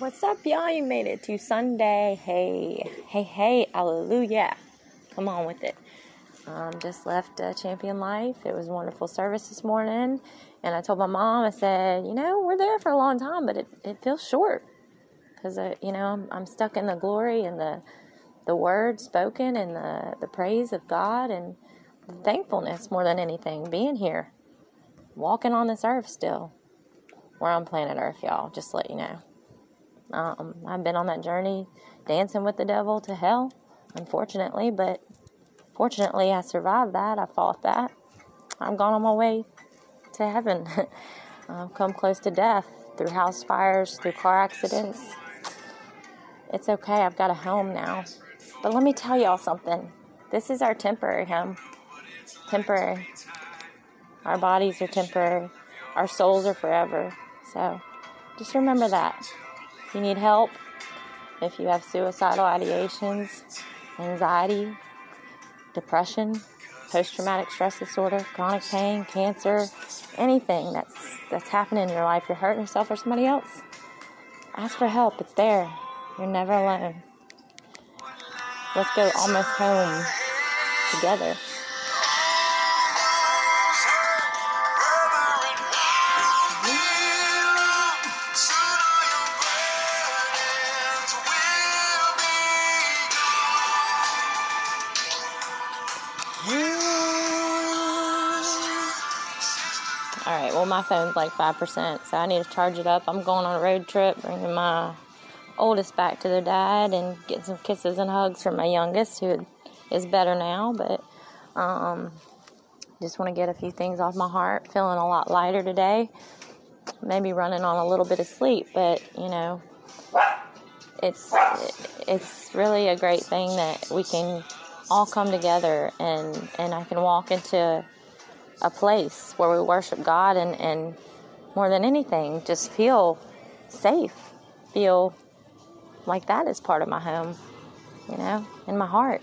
What's up, y'all? You made it to Sunday. Hey, hey, hey, hallelujah. Come on with it. Um, just left uh, Champion Life. It was a wonderful service this morning. And I told my mom, I said, you know, we're there for a long time, but it, it feels short. Because, uh, you know, I'm, I'm stuck in the glory and the, the word spoken and the, the praise of God and thankfulness more than anything. Being here, walking on this earth still. We're on planet Earth, y'all, just let you know. Um, I've been on that journey dancing with the devil to hell, unfortunately, but fortunately I survived that. I fought that. I'm gone on my way to heaven. I've come close to death through house fires, through car accidents. It's okay, I've got a home now. But let me tell y'all something. This is our temporary home. Temporary. Our bodies are temporary. Our souls are forever. So just remember that. If you need help, if you have suicidal ideations, anxiety, depression, post-traumatic stress disorder, chronic pain, cancer, anything that's that's happening in your life, you're hurting yourself or somebody else, ask for help. It's there. You're never alone. Let's go almost home together. My phone's like 5%, so I need to charge it up. I'm going on a road trip, bringing my oldest back to their dad and getting some kisses and hugs from my youngest, who is better now, but um, just want to get a few things off my heart. Feeling a lot lighter today. Maybe running on a little bit of sleep, but you know, it's it's really a great thing that we can all come together and and I can walk into a place where we worship God and, and more than anything, just feel safe, feel like that is part of my home, you know, in my heart.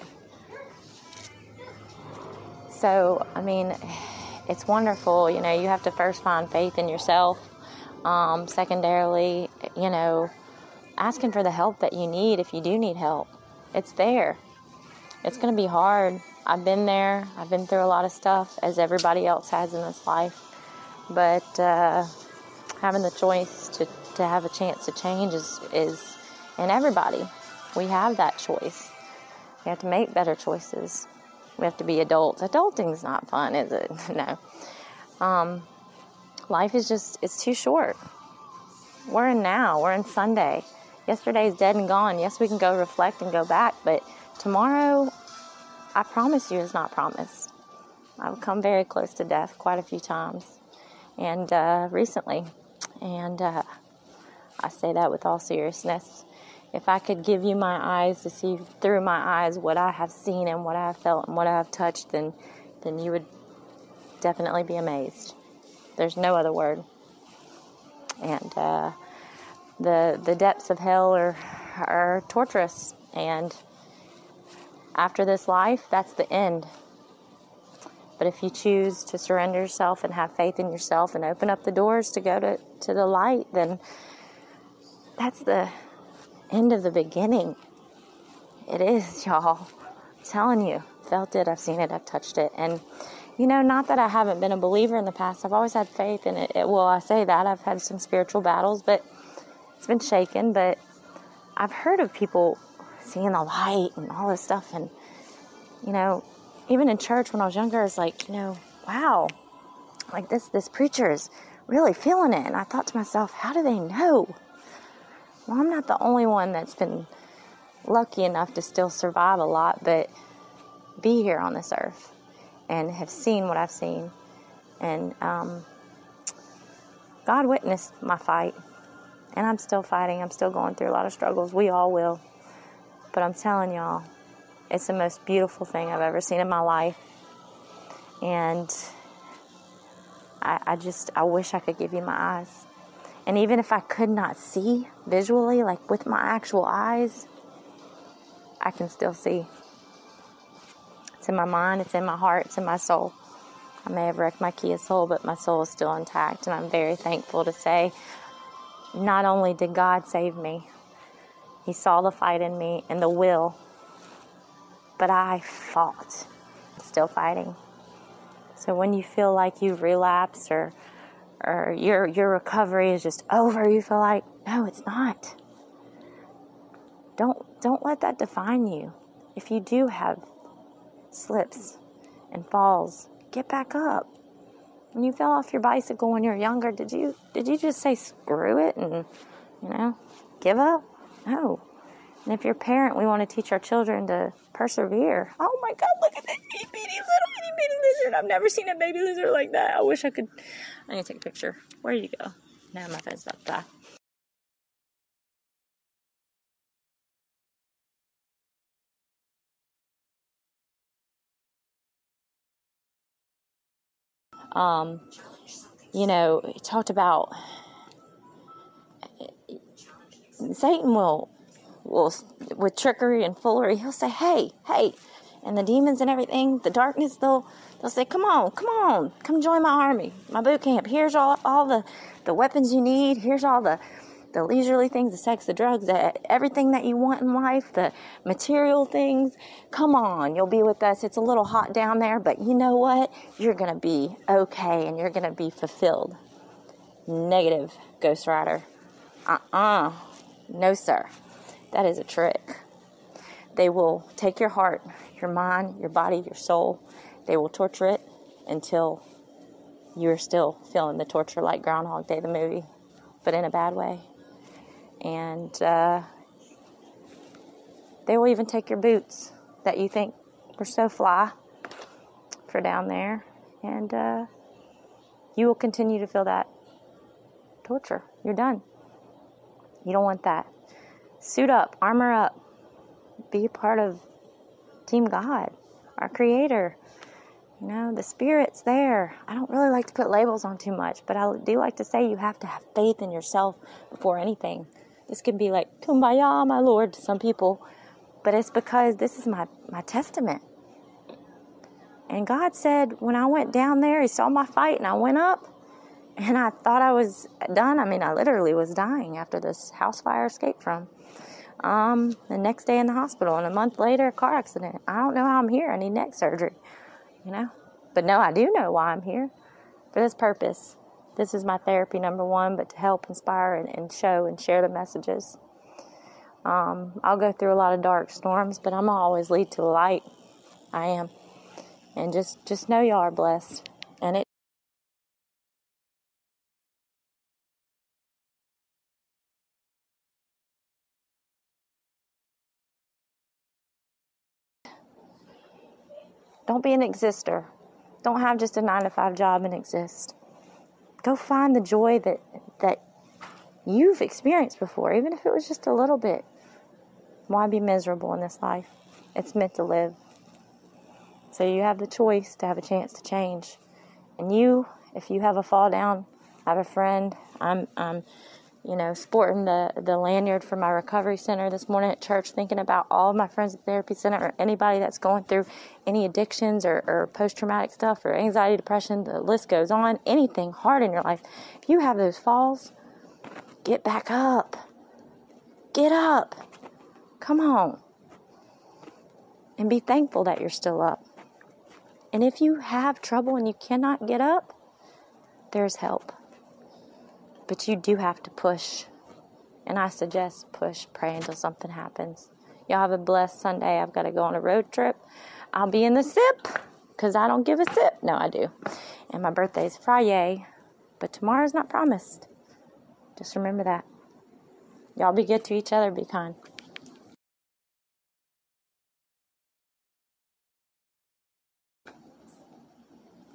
So, I mean, it's wonderful, you know, you have to first find faith in yourself. Um, secondarily, you know, asking for the help that you need if you do need help. It's there. It's going to be hard. I've been there. I've been through a lot of stuff, as everybody else has in this life. But uh, having the choice to, to have a chance to change is, is in everybody. We have that choice. We have to make better choices. We have to be adults. Adulting's not fun, is it? no. Um, life is just, it's too short. We're in now. We're in Sunday. Yesterday's dead and gone. Yes, we can go reflect and go back, but tomorrow I promise you is not promised. I've come very close to death quite a few times, and uh, recently, and uh, I say that with all seriousness. If I could give you my eyes to see through my eyes what I have seen and what I have felt and what I have touched, then then you would definitely be amazed. There's no other word. And uh, the the depths of hell are are torturous and after this life, that's the end. But if you choose to surrender yourself and have faith in yourself and open up the doors to go to, to the light, then that's the end of the beginning. It is, y'all. I'm telling you. Felt it, I've seen it, I've touched it. And, you know, not that I haven't been a believer in the past, I've always had faith in it. it well, I say that. I've had some spiritual battles, but it's been shaken. But I've heard of people seeing the light and all this stuff. And, you know, even in church when I was younger, it's like, you know, wow, like this, this preacher is really feeling it. And I thought to myself, how do they know? Well, I'm not the only one that's been lucky enough to still survive a lot, but be here on this earth and have seen what I've seen. And um, God witnessed my fight. And I'm still fighting. I'm still going through a lot of struggles. We all will. But I'm telling y'all, it's the most beautiful thing I've ever seen in my life. And I, I just, I wish I could give you my eyes. And even if I could not see visually, like with my actual eyes, I can still see. It's in my mind, it's in my heart, it's in my soul. I may have wrecked my Kia soul, but my soul is still intact. And I'm very thankful to say not only did God save me, He saw the fight in me and the will, but I fought, still fighting. So when you feel like you've relapsed or or your your recovery is just over, you feel like no, it's not. Don't don't let that define you. If you do have slips and falls, get back up. When you fell off your bicycle when you were younger, did you did you just say screw it and you know give up? No. And if you're a parent, we want to teach our children to persevere. Oh my God, look at this itty bitty little itty bitty lizard. I've never seen a baby lizard like that. I wish I could. I need to take a picture. Where do you go? Now my phone's about to die. Um, you know, he talked about Satan will will with trickery and foolery, he'll say, "Hey, hey," and the demons and everything, the darkness, they'll they'll say, "Come on, come on, come join my army, my boot camp. Here's all all the the weapons you need. Here's all the the leisurely things, the sex, the drugs, the, everything that you want in life, the material things. Come on, you'll be with us. It's a little hot down there, but you know what? You're going to be okay and you're going to be fulfilled. Negative, Ghost Rider. Uh uh-uh. uh No, sir. That is a trick. They will take your heart, your mind, your body, your soul. They will torture it until you're still feeling the torture like Groundhog Day, the movie, but in a bad way. And uh, they will even take your boots that you think were so fly for down there, and uh, you will continue to feel that torture. You're done. You don't want that. Suit up, armor up, be part of Team God, our Creator. You know, the Spirit's there. I don't really like to put labels on too much, but I do like to say you have to have faith in yourself before anything. This can be like, Kumbaya, my Lord, to some people, but it's because this is my, my testament. And God said, when I went down there, He saw my fight and I went up and I thought I was done. I mean, I literally was dying after this house fire escape from. Um, the next day in the hospital, and a month later, a car accident. I don't know how I'm here. I need neck surgery, you know. But no, I do know why I'm here for this purpose. This is my therapy, number one, but to help inspire and, and show and share the messages. Um, I'll go through a lot of dark storms, but I'm always lead to the light. I am. And just, just know y'all are blessed. Don't be an exister. Don't have just a nine to five job and exist. Go find the joy that that you've experienced before, even if it was just a little bit. Why be miserable in this life? It's meant to live. So you have the choice to have a chance to change. And you, if you have a fall down, I have a friend. I'm I'm you know, sporting the, the lanyard for my recovery center this morning at church, thinking about all my friends at the therapy center or anybody that's going through any addictions or, or post traumatic stuff or anxiety, depression, the list goes on, anything hard in your life. If you have those falls, get back up. Get up. Come on. And be thankful that you're still up. And if you have trouble and you cannot get up, there's help. But you do have to push. And I suggest push, pray until something happens. Y'all have a blessed Sunday. I've got to go on a road trip. I'll be in the sip because I don't give a sip. No, I do. And my birthday's Friday, but tomorrow's not promised. Just remember that. Y'all be good to each other. Be kind.